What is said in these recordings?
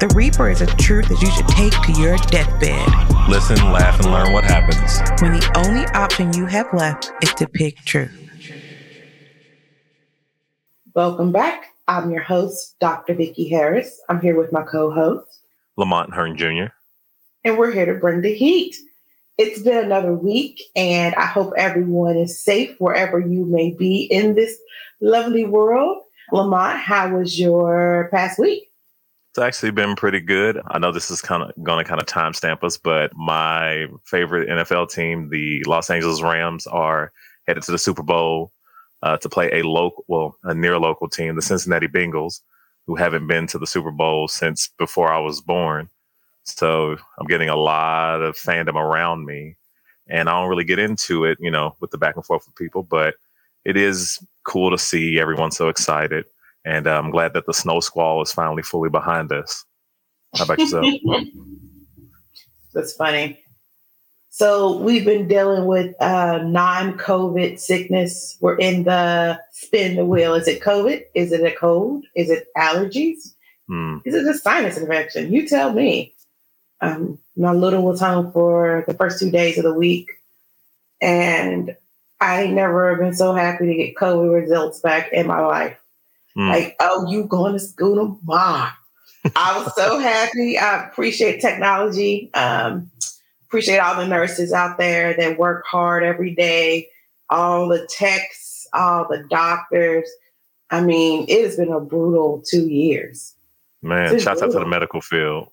The Reaper is a truth that you should take to your deathbed. Listen, laugh, and learn what happens. When the only option you have left is to pick truth. Welcome back. I'm your host, Dr. Vicki Harris. I'm here with my co-host, Lamont Hearn Jr. And we're here to bring the heat. It's been another week, and I hope everyone is safe wherever you may be in this lovely world. Lamont, how was your past week? Actually been pretty good. I know this is kind of going to kind of timestamp us, but my favorite NFL team, the Los Angeles Rams, are headed to the Super Bowl uh, to play a local, well, a near local team, the Cincinnati Bengals, who haven't been to the Super Bowl since before I was born. So I'm getting a lot of fandom around me, and I don't really get into it, you know, with the back and forth with people, but it is cool to see everyone so excited. And uh, I'm glad that the snow squall is finally fully behind us. How about yourself? That's funny. So we've been dealing with uh, non-COVID sickness. We're in the spin the wheel. Is it COVID? Is it a cold? Is it allergies? Hmm. Is it a sinus infection? You tell me. Um, my little was home for the first two days of the week, and I never been so happy to get COVID results back in my life. Mm. Like, oh, you going to school tomorrow. I was so happy. I appreciate technology. Um, appreciate all the nurses out there that work hard every day, all the techs, all the doctors. I mean, it has been a brutal two years. Man, shouts out to the medical field.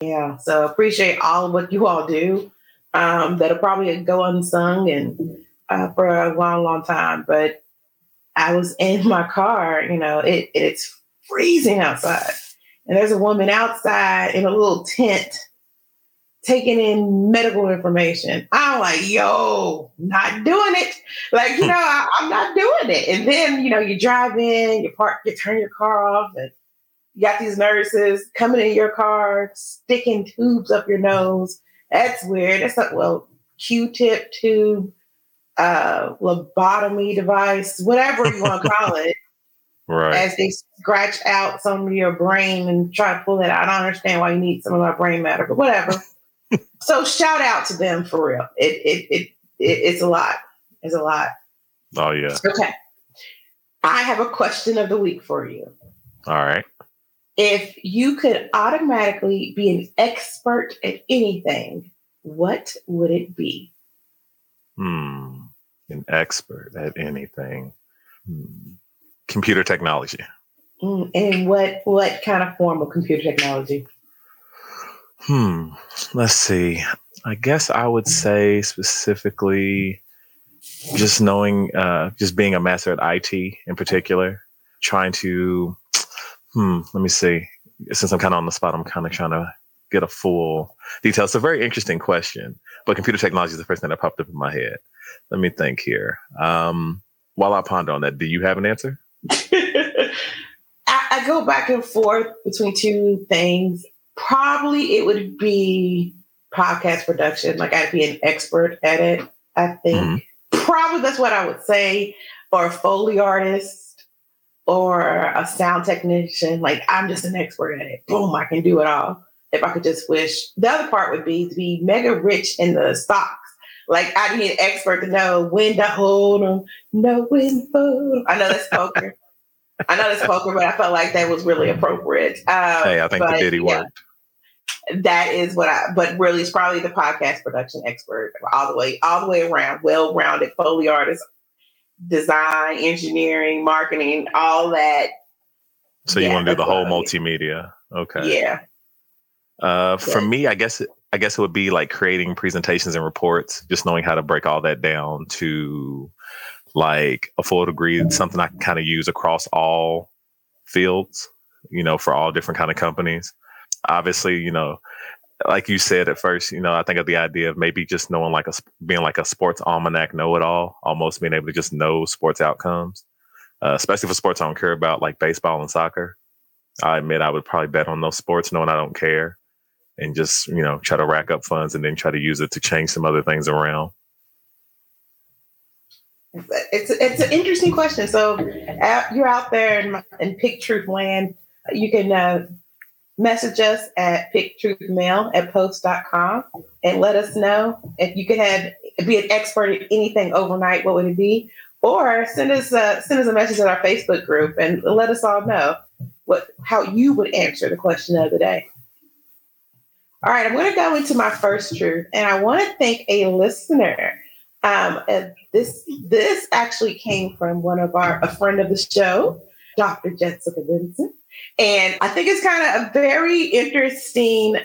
Yeah, so appreciate all of what you all do. Um, that'll probably go unsung and uh, for a long, long time. But I was in my car, you know, it, it's freezing outside. And there's a woman outside in a little tent taking in medical information. I'm like, yo, not doing it. Like, you hmm. know, I, am not doing it. And then, you know, you drive in, you park, you turn your car off, and you got these nurses coming in your car, sticking tubes up your nose. That's weird. That's like, well, Q-tip tube uh, lobotomy device, whatever you want to call it, right. as they scratch out some of your brain and try to pull it out. I don't understand why you need some of our brain matter, but whatever. so shout out to them for real. It, it it it it's a lot. It's a lot. Oh yeah. Okay. I have a question of the week for you. All right. If you could automatically be an expert at anything, what would it be? Hmm an expert at anything. Hmm. Computer technology. Mm, and what what kind of form of computer technology? Hmm. Let's see. I guess I would say specifically just knowing, uh, just being a master at IT in particular, trying to, hmm, let me see. Since I'm kind of on the spot, I'm kind of trying to get a full detail. It's a very interesting question, but computer technology is the first thing that popped up in my head. Let me think here. Um, while I ponder on that, do you have an answer? I, I go back and forth between two things. Probably it would be podcast production. Like I'd be an expert at it. I think mm-hmm. probably that's what I would say, or a foley artist, or a sound technician. Like I'm just an expert at it. Boom, I can do it all. If I could just wish. The other part would be to be mega rich in the stocks like I need an expert to know when to hold them, know when to. I know that's poker. I know that's poker, but I felt like that was really appropriate. Um, hey, I think but, the Diddy yeah, worked. That is what I. But really, it's probably the podcast production expert all the way, all the way around, well-rounded foley artist, design, engineering, marketing, all that. So you yeah, want to do the whole multimedia? Okay. Yeah. Uh, for me, I guess I guess it would be like creating presentations and reports, just knowing how to break all that down to like a full degree, something I can kind of use across all fields, you know, for all different kind of companies. Obviously, you know, like you said at first, you know, I think of the idea of maybe just knowing like a being like a sports almanac know it all, almost being able to just know sports outcomes, uh, especially for sports I don't care about, like baseball and soccer. I admit I would probably bet on those sports knowing I don't care and just, you know, try to rack up funds and then try to use it to change some other things around. It's it's an interesting question. So you're out there in, in Pick Truth land. You can uh, message us at picktruthmail at post.com and let us know if you could have be an expert at anything overnight, what would it be? Or send us a, send us a message in our Facebook group and let us all know what how you would answer the question of the day. All right, I'm going to go into my first truth, and I want to thank a listener. Um, this this actually came from one of our a friend of the show, Dr. Jessica Vincent. And I think it's kind of a very interesting.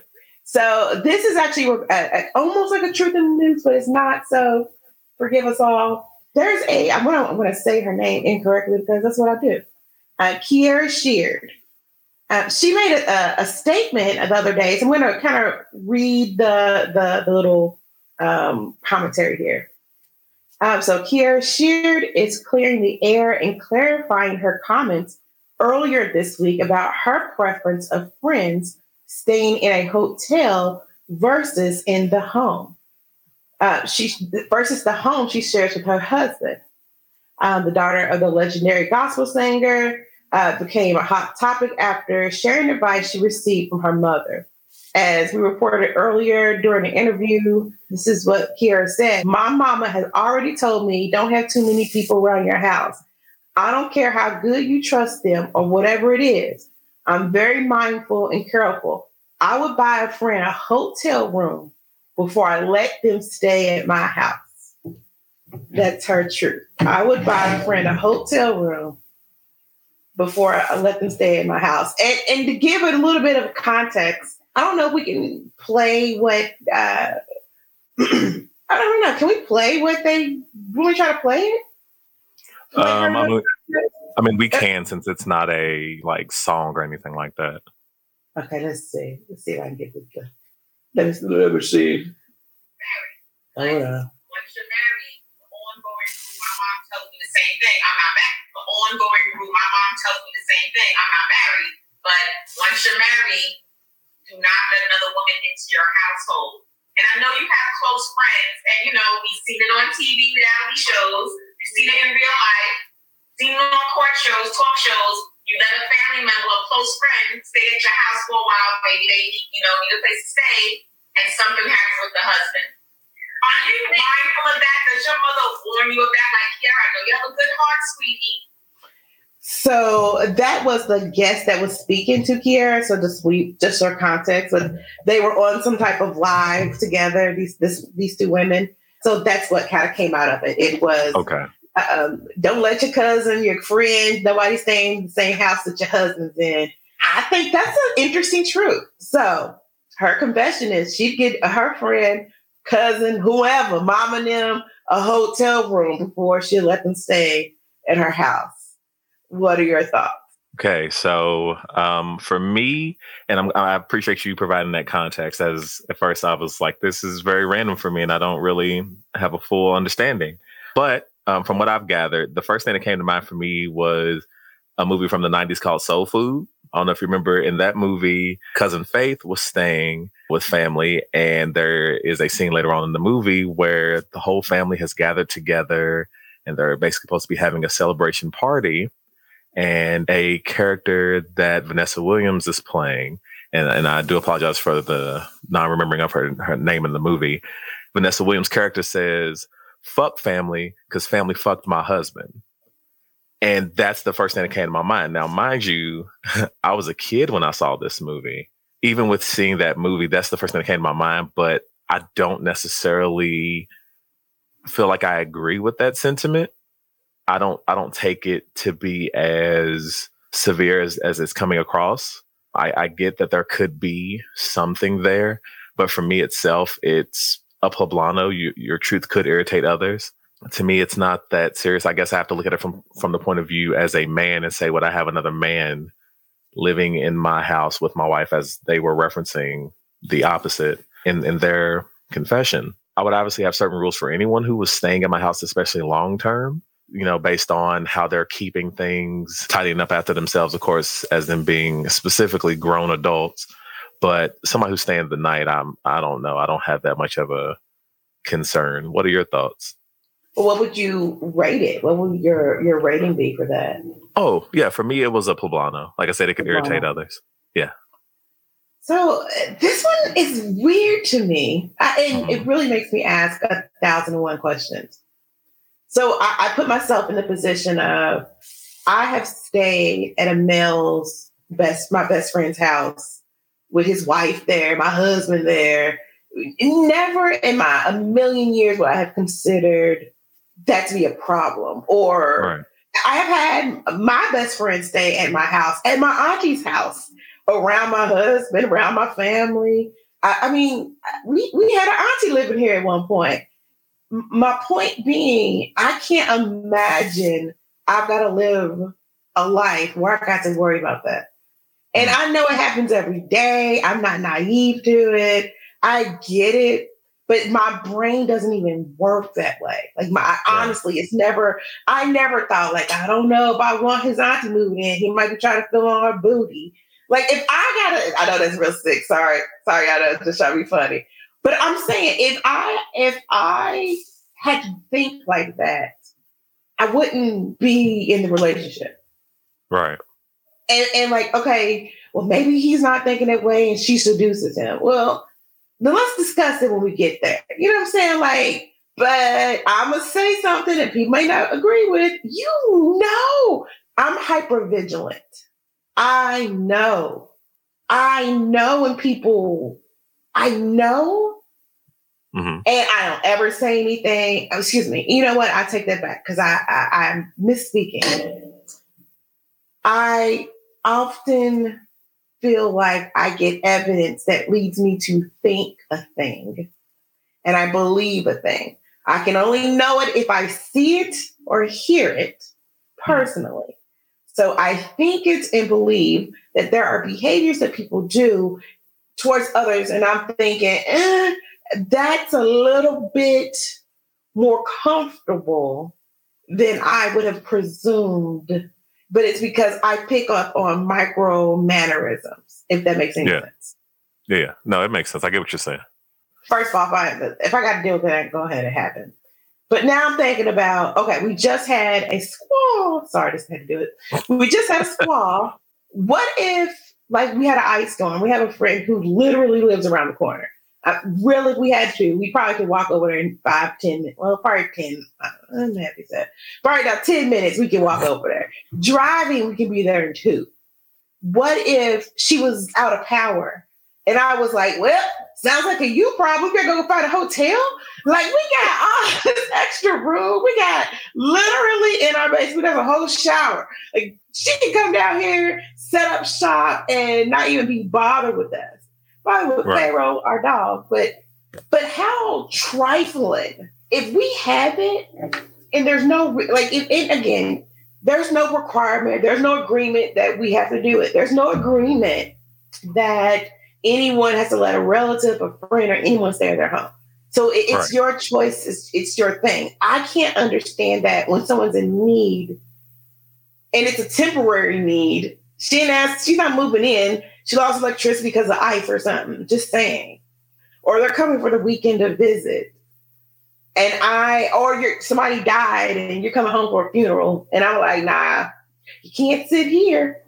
So this is actually a, a, almost like a truth in the news, but it's not. So forgive us all. There's a, I'm gonna, I'm gonna say her name incorrectly because that's what I do. Uh, Kierra Sheard. Uh, she made a, a, statement the other day. So I'm going to kind of read the, the, the little um, commentary here. Um, so Kierra Sheard is clearing the air and clarifying her comments earlier this week about her preference of friends staying in a hotel versus in the home. Uh, she versus the home she shares with her husband. Um, the daughter of the legendary gospel singer uh, became a hot topic after sharing advice she received from her mother. As we reported earlier during the interview, this is what Kierra said. My mama has already told me don't have too many people around your house. I don't care how good you trust them or whatever it is. I'm very mindful and careful. I would buy a friend a hotel room before I let them stay at my house. That's her truth. I would buy a friend a hotel room before I let them stay at my house. And, and to give it a little bit of context, I don't know if we can play what, uh, I don't know. Can we play what they, when we try to play it? Um, I mean, I mean, we can since it's not a like song or anything like that. Okay, let's see. Let's see if I can get this. Let me see. Let me see. Hold on. Ongoing rule, my mom tells me the same thing. I'm not married. But once you're married, do not let another woman into your household. And I know you have close friends, and you know we've seen it on TV, reality shows you seen it in real life, seen it on court shows, talk shows. You let a family member, a close friend, stay at your house for a while. Maybe they, you know, need a place to stay, and something happens with the husband. Are you mindful of that? Does your mother warn you of that? Like, yeah, I know you have a good heart, sweetie. So that was the guest that was speaking to Kierra. So just we just for context, they were on some type of live together. These this these two women, so that's what kind of came out of it. It was okay. Um, don't let your cousin, your friend, nobody stay in the same house that your husband's in. I think that's an interesting truth. So her confession is she'd get her friend, cousin, whoever, mom and them, a hotel room before she let them stay at her house. What are your thoughts? Okay, so um, for me, and I'm, i appreciate you providing that context. As at first I was like, this is very random for me, and I don't really have a full understanding. But um, from what I've gathered, the first thing that came to mind for me was a movie from the '90s called Soul Food. I don't know if you remember in that movie, cousin Faith was staying with family, and there is a scene later on in the movie where the whole family has gathered together, and they're basically supposed to be having a celebration party and a character that Vanessa Williams is playing. And, and I do apologize for the non remembering of her, her name in the movie. Vanessa Williams' character says, fuck family because family fucked my husband. And that's the first thing that came to my mind. Now, mind you, I was a kid when I saw this movie. Even with seeing that movie, that's the first thing that came to my mind. But I don't necessarily feel like I agree with that sentiment. I don't I don't take it to be as severe as, as it's coming across. I, I get that there could be something there, but for me itself, it's a poblano. You, your truth could irritate others. To me, it's not that serious. I guess I have to look at it from from the point of view as a man and say, "Would I have another man living in my house with my wife?" As they were referencing the opposite in, in their confession. I would obviously have certain rules for anyone who was staying in my house, especially long term, you know, based on how they're keeping things, tidying up after themselves, of course, as them being specifically grown adults. But somebody who's staying the night, I'm I don't know. I don't have that much of a concern. What are your thoughts? What would you rate it? What would your your rating be for that? Oh, yeah, for me it was a poblano. Like I said, it could irritate others. Yeah. So this one is weird to me, I, and it mm-hmm. really makes me ask a thousand and one questions. So I, I put myself in the position of I have stayed at a male's best, my best friend's house with his wife there, my husband there. Never in my a million years would I have considered that to be a problem. Or right. I have had my best friend stay at my house, at my auntie's house around my husband, around my family. I, I mean, we, we had an auntie living here at one point. My point being, I can't imagine I've got to live a life where I got to worry about that. And I know it happens every day. I'm not naive to it. I get it, but my brain doesn't even work that way. Like my honestly, it's never. I never thought like I don't know if I want his auntie moving in. He might be trying to fill on her booty. Like if I gotta, I know that's real sick. Sorry, sorry, I know just trying to be funny. But I'm saying if I if I had to think like that, I wouldn't be in the relationship. Right. And and like, okay, well, maybe he's not thinking that way and she seduces him. Well, then let's discuss it when we get there. You know what I'm saying? Like, but I'm gonna say something that people may not agree with. You know, I'm hyper vigilant. I know. I know when people, I know, mm-hmm. and I don't ever say anything. Oh, excuse me. You know what? I take that back because I, I I'm misspeaking. I often feel like I get evidence that leads me to think a thing, and I believe a thing. I can only know it if I see it or hear it personally. So I think it's and believe that there are behaviors that people do towards others. And I'm thinking, eh, that's a little bit more comfortable than I would have presumed. But it's because I pick up on micro mannerisms, if that makes any yeah. sense. Yeah, no, it makes sense. I get what you're saying. First off, I, if I got to deal with it, go ahead and happen. But now I'm thinking about okay, we just had a squall. Sorry, I just had to do it. We just had a squall. what if, like, we had an ice storm? We have a friend who literally lives around the corner. Uh, really, we had to, we probably could walk over there in five, ten minutes. Well, probably 10, I'm happy said. Probably about 10 minutes, we can walk over there. Driving, we can be there in two. What if she was out of power? And I was like, well, sounds like a you problem. We gotta go find a hotel. Like we got all this extra room. We got literally in our basement, there's a whole shower. Like she can come down here, set up shop, and not even be bothered with us. Probably with right. Pharaoh, our dog. But but how trifling. If we have it, and there's no like if it again, there's no requirement, there's no agreement that we have to do it. There's no agreement that anyone has to let a relative, a friend, or anyone stay at their home. So it, it's right. your choice. It's, it's your thing. I can't understand that when someone's in need and it's a temporary need. She didn't ask, she's not moving in. She lost electricity because of ice or something. Just saying. Or they're coming for the weekend to visit. And I, or you're, somebody died and you're coming home for a funeral. And I'm like, nah, you can't sit here.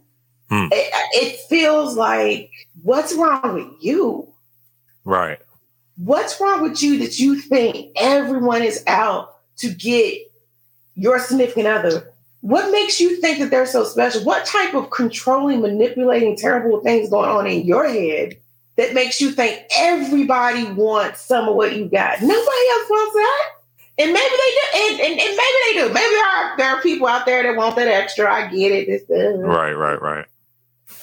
Hmm. It, it feels like, what's wrong with you? Right. What's wrong with you that you think everyone is out to get your significant other? What makes you think that they're so special? What type of controlling, manipulating, terrible things going on in your head that makes you think everybody wants some of what you got? Nobody else wants that. And maybe they do, and, and, and, maybe they do. Maybe there are there are people out there that want that extra. I get it. This, uh, right, right, right.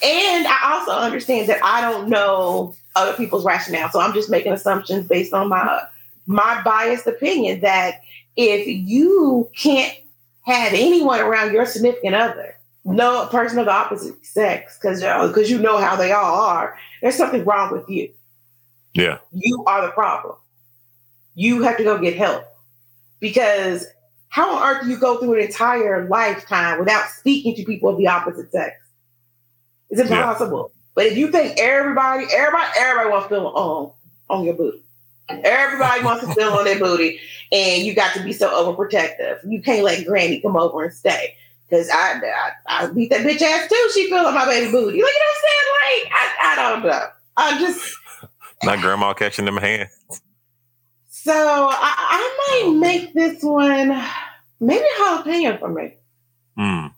And I also understand that I don't know other people's rationale. So I'm just making assumptions based on my my biased opinion that if you can't have anyone around your significant other, no person of the opposite sex, because because uh, you know how they all are, there's something wrong with you. Yeah. You are the problem. You have to go get help because how on earth do you go through an entire lifetime without speaking to people of the opposite sex? It's impossible. Yeah. But if you think everybody, everybody, everybody wants to feel on on your booty. Everybody wants to feel on their booty, and you got to be so overprotective. You can't let Granny come over and stay. Cause I, I, I beat that bitch ass too. She feel on my baby booty. Like you know what I'm saying? Like I, I don't know. I just not grandma catching them hands. So I, I might make this one maybe jalapeno for me. Mm.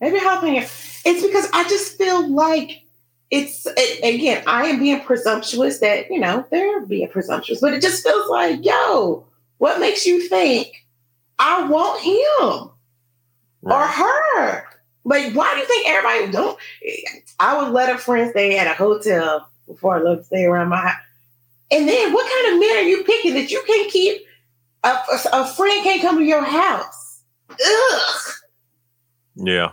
Maybe jalapeno. It's because I just feel like it's it, again. I am being presumptuous that you know they're being presumptuous, but it just feels like yo, what makes you think I want him right. or her? Like, why do you think everybody don't? I would let a friend stay at a hotel before I love to stay around my house. And then what kind of men are you picking that you can't keep? A, a, a friend can't come to your house. Ugh. Yeah.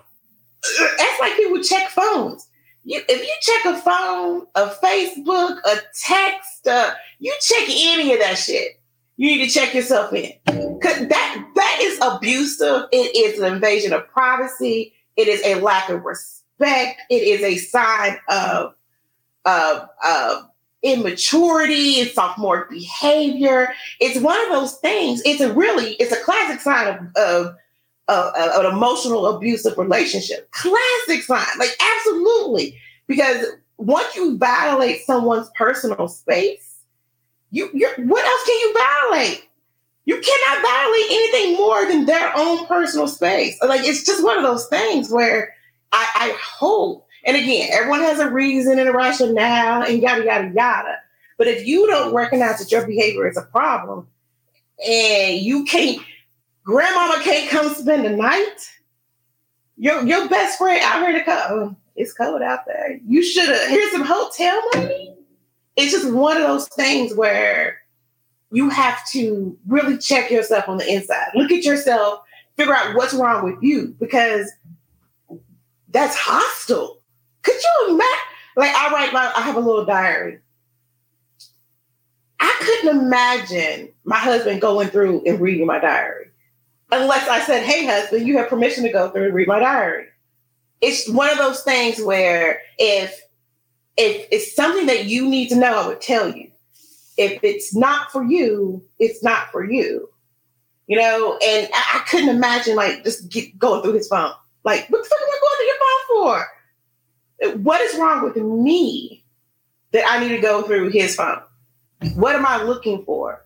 That's like people check phones. You, if you check a phone, a Facebook, a text, uh, you check any of that shit. You need to check yourself in. Cause that that is abusive. It is an invasion of privacy. It is a lack of respect. It is a sign of of, of immaturity and sophomore behavior. It's one of those things. It's a really, it's a classic sign of, of, an emotional abusive relationship. Classic sign, like absolutely. Because once you violate someone's personal space, you you what else can you violate? You cannot violate anything more than their own personal space. Like it's just one of those things where I, I hope and again, everyone has a reason and a rationale and yada, yada, yada. But if you don't recognize that your behavior is a problem and you can't, grandmama can't come spend the night, your, your best friend out here to come, oh, it's cold out there. You should have, here's some hotel money. It's just one of those things where you have to really check yourself on the inside. Look at yourself, figure out what's wrong with you because that's hostile. Could you imagine? Like I write my, I have a little diary. I couldn't imagine my husband going through and reading my diary, unless I said, "Hey, husband, you have permission to go through and read my diary." It's one of those things where if if it's something that you need to know, I would tell you. If it's not for you, it's not for you. You know, and I, I couldn't imagine like just get, going through his phone. Like, what the fuck am I going through your phone for? what is wrong with me that I need to go through his phone? What am I looking for?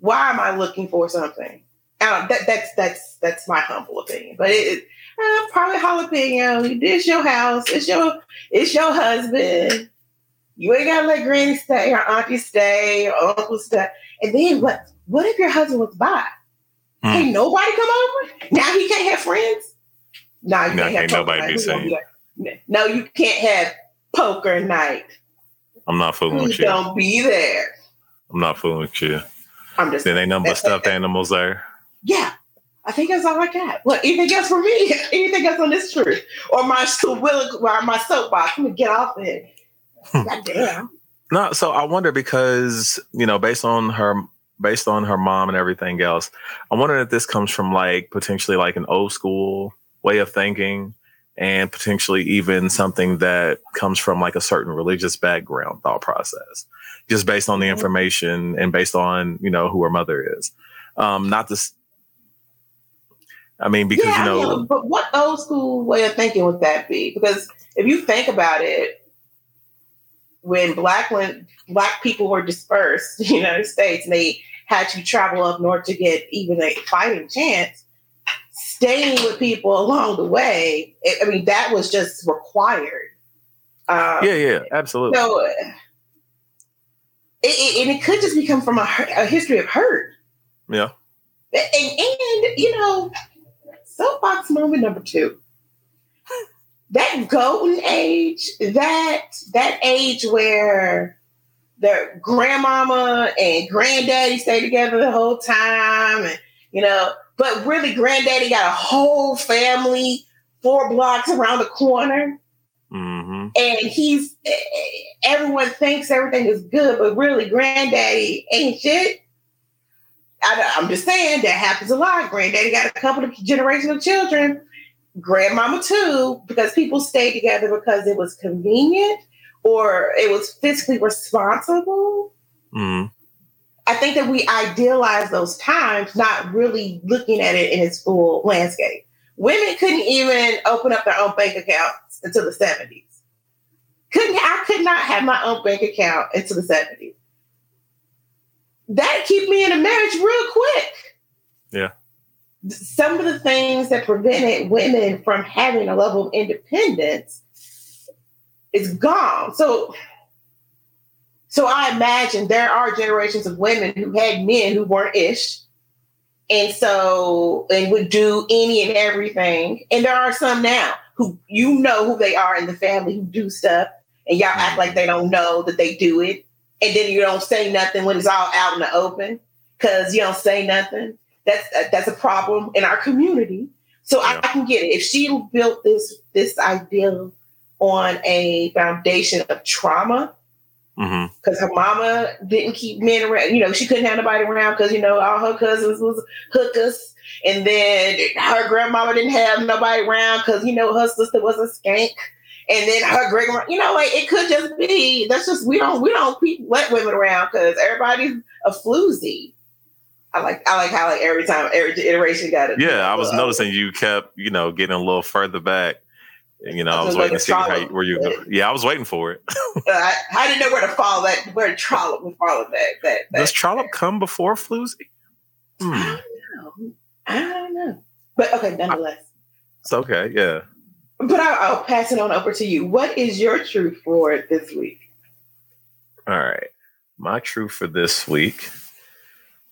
Why am I looking for something? That, that's that's that's my humble opinion, but it, uh, probably jalapeno. This your house. It's your it's your husband. You ain't gotta let granny stay or auntie stay or uncle stay. And then what? What if your husband was by? Hmm. Can't nobody come over? Now he can't have friends. Now you can't, can't nobody be saying. No, you can't have poker night. I'm not fooling with you. Don't be there. I'm not fooling with you. I'm just. Then ain't nothing but stuffed animals there. Yeah, I think that's all I got. What anything else for me? anything else on this tree or my my soapbox? I'm gonna get off it. Hmm. God damn. No, so I wonder because you know, based on her, based on her mom and everything else, I wonder if this comes from like potentially like an old school way of thinking and potentially even something that comes from like a certain religious background thought process just based on the mm-hmm. information and based on you know who her mother is um not this i mean because yeah, you know, know but what old school way of thinking would that be because if you think about it when black when black people were dispersed in the united states and they had to travel up north to get even a fighting chance staying with people along the way. I mean, that was just required. Um, yeah, yeah, absolutely. So, it, it, and it could just become from a, a history of hurt. Yeah. And, and, you know, soapbox moment number two. That golden age, that that age where their grandmama and granddaddy stay together the whole time, and you know, but really, granddaddy got a whole family four blocks around the corner. Mm-hmm. and he's everyone thinks everything is good, but really, granddaddy ain't shit. I, am just saying that happens a lot. Granddaddy got a couple of generations of children, grandmama too, because people stayed together because it was convenient or it was physically responsible. Mm. I think that we idealize those times, not really looking at it in its full landscape. Women couldn't even open up their own bank accounts until the 70s. Couldn't I could not have my own bank account until the 70s. That keep me in a marriage real quick. Yeah. Some of the things that prevented women from having a level of independence is gone. So so I imagine there are generations of women who had men who weren't ish. And so, and would do any and everything. And there are some now who you know who they are in the family who do stuff, and y'all act mm. like they don't know that they do it. And then you don't say nothing when it's all out in the open because you don't say nothing. That's that's a problem in our community. So yeah. I, I, can get it. If she built this this ideal on a foundation of trauma, because mm-hmm. her mama didn't keep men around. You know, she couldn't have nobody around because you know all her cousins was hookers, and then her grandmama didn't have nobody around because you know her sister was a skank, and then her great you know, like it could just be that's just we don't we don't keep let women around because everybody's a floozy. I like I like how like every time every iteration got it. Yeah, I was noticing you kept you know getting a little further back you know, I was, waiting to see how you, where you go. Yeah, I was waiting for it. uh, I, I, didn't know where to follow that. Where Trollop would follow that. that, that Does Trollop come before Floozy? Hmm. I don't know. I don't know. But okay, nonetheless. It's okay. Yeah. But I, will pass it on over to you. What is your truth for this week? All right. My truth for this week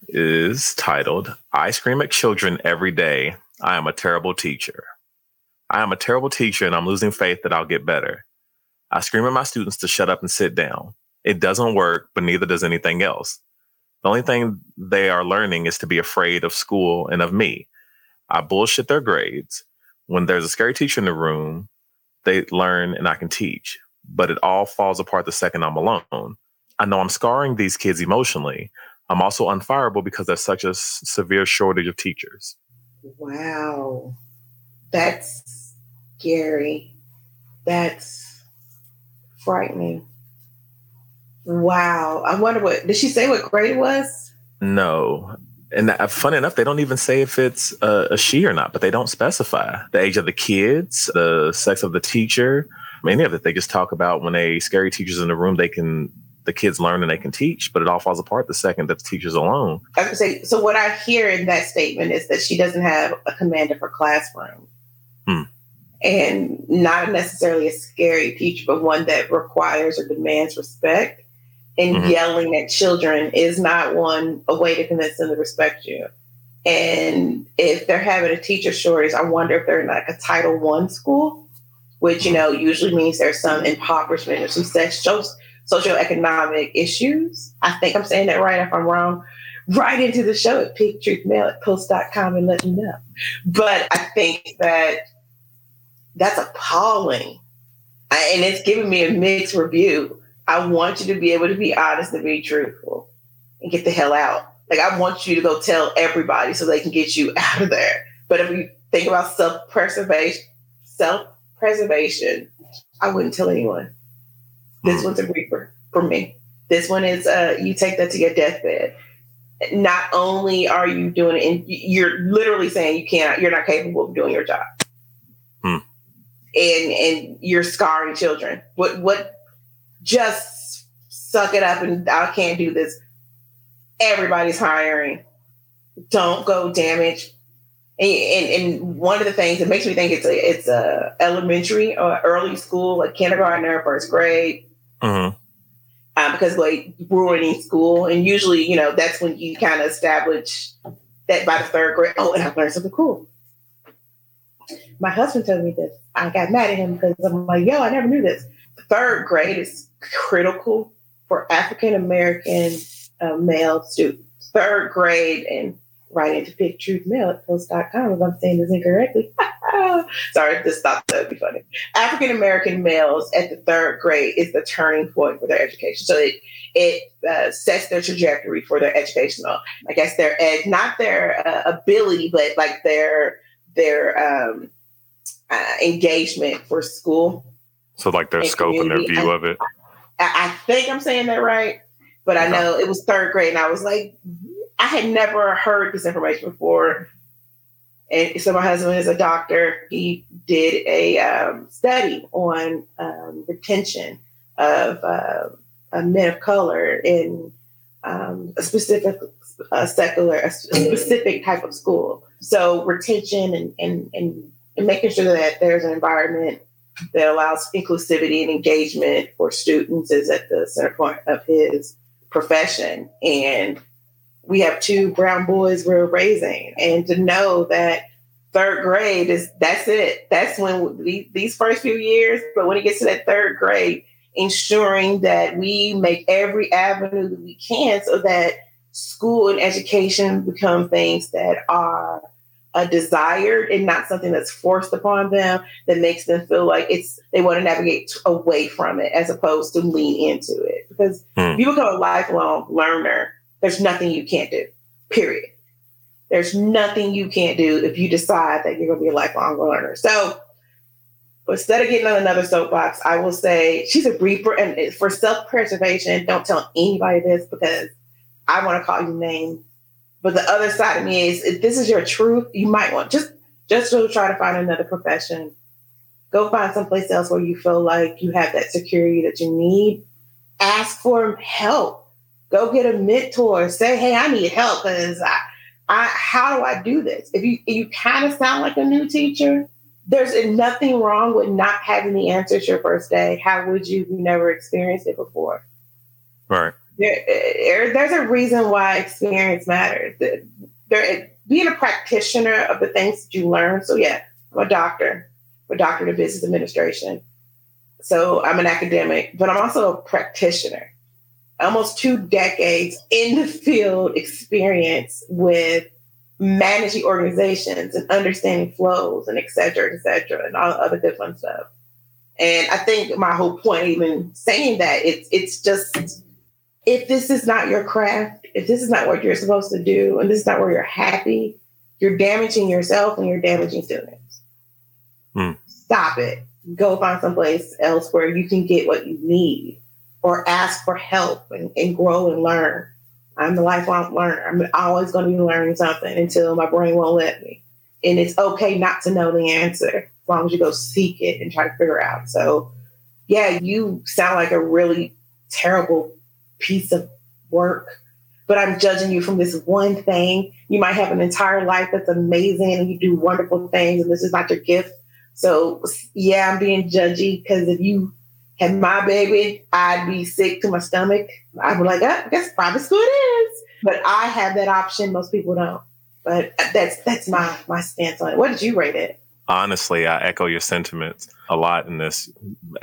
is titled I Scream at Children Every Day. I am a terrible teacher. I am a terrible teacher and I'm losing faith that I'll get better. I scream at my students to shut up and sit down. It doesn't work, but neither does anything else. The only thing they are learning is to be afraid of school and of me. I bullshit their grades. When there's a scary teacher in the room, they learn and I can teach, but it all falls apart the second I'm alone. I know I'm scarring these kids emotionally. I'm also unfireable because there's such a severe shortage of teachers. Wow. That's scary. That's frightening. Wow. I wonder what did she say what grade it was? No. And that, funny enough, they don't even say if it's a, a, she or not, but they don't specify the age of the kids, the sex of the teacher, any of it. They just talk about when a scary teacher's in the room, they can the kids learn and they can teach, but it all falls apart the second that the teacher's alone. I would say so. What I hear in that statement is that she doesn't have a command of her classroom. Hmm. And not necessarily a scary teacher, but one that requires or demands respect. And mm-hmm. yelling at children is not one a way to convince them to respect you. And if they're having a teacher shortage, I wonder if they're in like a Title One school, which you know usually means there's some impoverishment or some social socioeconomic issues. I think I'm saying that right. If I'm wrong, write into the show at picktruthmail at post.com and let me know. But I think that that's appalling. I, and it's giving me a mixed review. I want you to be able to be honest and be truthful and get the hell out. Like I want you to go tell everybody so they can get you out of there. But if you think about self-preservation, self-preservation, I wouldn't tell anyone. This one's a reaper for me. This one is uh you take that to your deathbed. Not only are you doing it, and you're literally saying you can't, you're not capable of doing your job and and you're scarring children. What what just suck it up and I can't do this. Everybody's hiring. Don't go damage. And, and, and one of the things that makes me think it's a it's a elementary or early school, like kindergarten or first grade. Mm-hmm. Um, because like ruining school, and usually you know that's when you kind of establish that by the third grade. Oh, and I've learned something cool my husband told me this. I got mad at him because I'm like, yo, I never knew this. Third grade is critical for African American uh, male students. Third grade and right into Pick Truth Mail at post.com if I'm saying this incorrectly. Sorry, just thought that would be funny. African American males at the third grade is the turning point for their education. So it it uh, sets their trajectory for their educational, I guess their ed, not their uh, ability, but like their their um, uh, engagement for school. So like their scope and their view I, of it. I, I, think I'm saying that right, but I know it was third grade, and I was like, I had never heard this information before. And so my husband is a doctor. He did a um, study on um, retention of uh, men of color in um, a specific a secular, a specific type of school. So retention and, and, and, and making sure that there's an environment that allows inclusivity and engagement for students is at the center point of his profession. And we have two brown boys we're raising, and to know that third grade is that's it. That's when we, these first few years, but when it gets to that third grade, ensuring that we make every avenue that we can so that school and education become things that are a desired and not something that's forced upon them that makes them feel like it's they want to navigate away from it as opposed to lean into it because hmm. if you become a lifelong learner there's nothing you can't do, period. There's nothing you can't do if you decide that you're going to be a lifelong learner. So instead of getting on another soapbox, I will say she's a reaper. And for self preservation, don't tell anybody this because I want to call you names. But the other side of me is if this is your truth, you might want just just to try to find another profession. Go find someplace else where you feel like you have that security that you need. Ask for help Go get a mentor. Say, hey, I need help because I, I, how do I do this? If you if you kind of sound like a new teacher, there's nothing wrong with not having the answers your first day. How would you? You never experienced it before. Right. There, there's a reason why experience matters. There, being a practitioner of the things that you learn. So yeah, I'm a doctor, I'm a doctor of business administration. So I'm an academic, but I'm also a practitioner almost two decades in the field experience with managing organizations and understanding flows and et cetera, et cetera, and all the other good fun stuff. And I think my whole point, even saying that, it's it's just if this is not your craft, if this is not what you're supposed to do, and this is not where you're happy, you're damaging yourself and you're damaging students. Mm. Stop it. Go find someplace else where you can get what you need or ask for help and, and grow and learn. I'm a lifelong learner. I'm always going to be learning something until my brain won't let me. And it's okay not to know the answer as long as you go seek it and try to figure out. So, yeah, you sound like a really terrible piece of work, but I'm judging you from this one thing. You might have an entire life that's amazing and you do wonderful things, and this is not your gift. So, yeah, I'm being judgy because if you had my baby, I'd be sick to my stomach. I'd be like, oh, guess private school it is. But I have that option. Most people don't. But that's that's my my stance on it. What did you rate it? Honestly, I echo your sentiments a lot in this,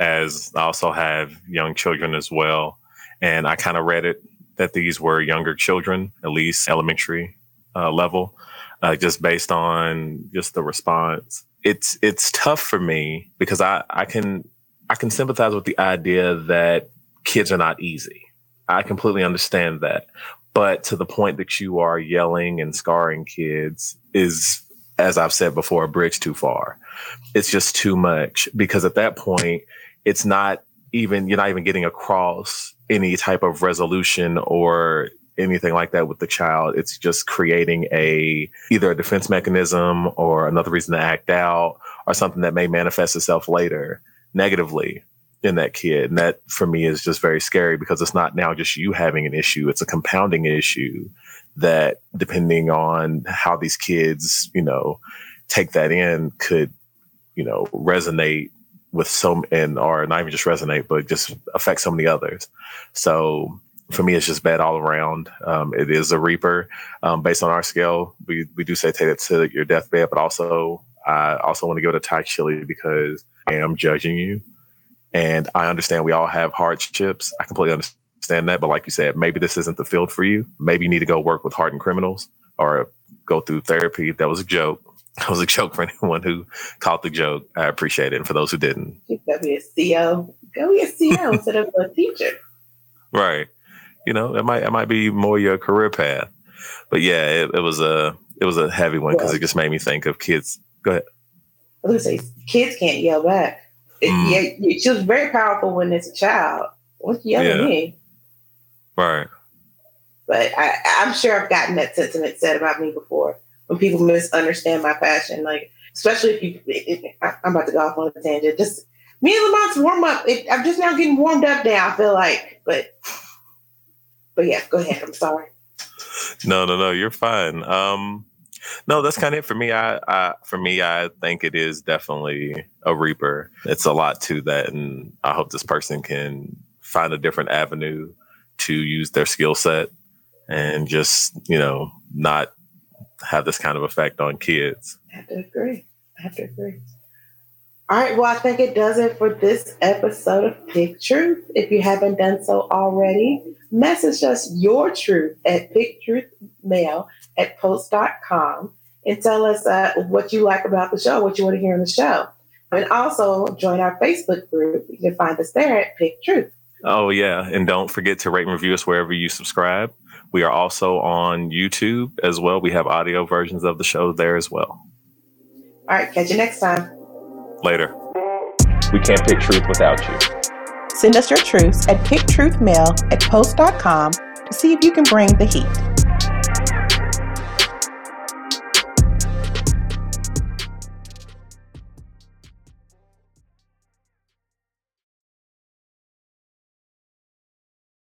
as I also have young children as well. And I kind of read it that these were younger children, at least elementary uh, level, uh, just based on just the response. It's it's tough for me because I I can I can sympathize with the idea that kids are not easy. I completely understand that. But to the point that you are yelling and scarring kids is, as I've said before, a bridge too far. It's just too much because at that point, it's not even, you're not even getting across any type of resolution or anything like that with the child. It's just creating a either a defense mechanism or another reason to act out or something that may manifest itself later negatively in that kid. And that for me is just very scary because it's not now just you having an issue, it's a compounding issue that depending on how these kids, you know, take that in could, you know, resonate with some and or not even just resonate, but just affect so many others. So for me, it's just bad all around. Um, it is a reaper. Um, based on our scale, we, we do say take it to your deathbed, but also I also want to give it a chili because I am judging you. And I understand we all have hardships. I completely understand that. But like you said, maybe this isn't the field for you. Maybe you need to go work with hardened criminals or go through therapy. That was a joke. That was a joke for anyone who caught the joke. I appreciate it. And for those who didn't, gotta be a CO. Go be a CO instead of a teacher. Right. You know, it might it might be more your career path. But yeah, it, it was a it was a heavy one because it just made me think of kids. Go ahead. I was gonna say kids can't yell back. It, mm. Yeah, she was very powerful when it's a child. What's yelling yeah. me? Right. But I, I'm sure I've gotten that sentiment said about me before when people misunderstand my passion. Like, especially if you, if, I'm about to go off on a tangent. Just me and Lamont's warm up. It, I'm just now getting warmed up now. I feel like, but, but yeah, go ahead. I'm sorry. No, no, no. You're fine. Um, no, that's kind of it for me. I, I, for me, I think it is definitely a reaper. It's a lot to that, and I hope this person can find a different avenue to use their skill set and just you know not have this kind of effect on kids. I have to agree. I have to agree. All right. Well, I think it does it for this episode of Pick Truth. If you haven't done so already, message us your truth at picktruthmail at post.com and tell us uh, what you like about the show, what you want to hear in the show. And also join our Facebook group. You can find us there at Pick Truth. Oh, yeah. And don't forget to rate and review us wherever you subscribe. We are also on YouTube as well. We have audio versions of the show there as well. All right. Catch you next time. Later. We can't pick truth without you. Send us your truths at picktruthmail at post.com to see if you can bring the heat.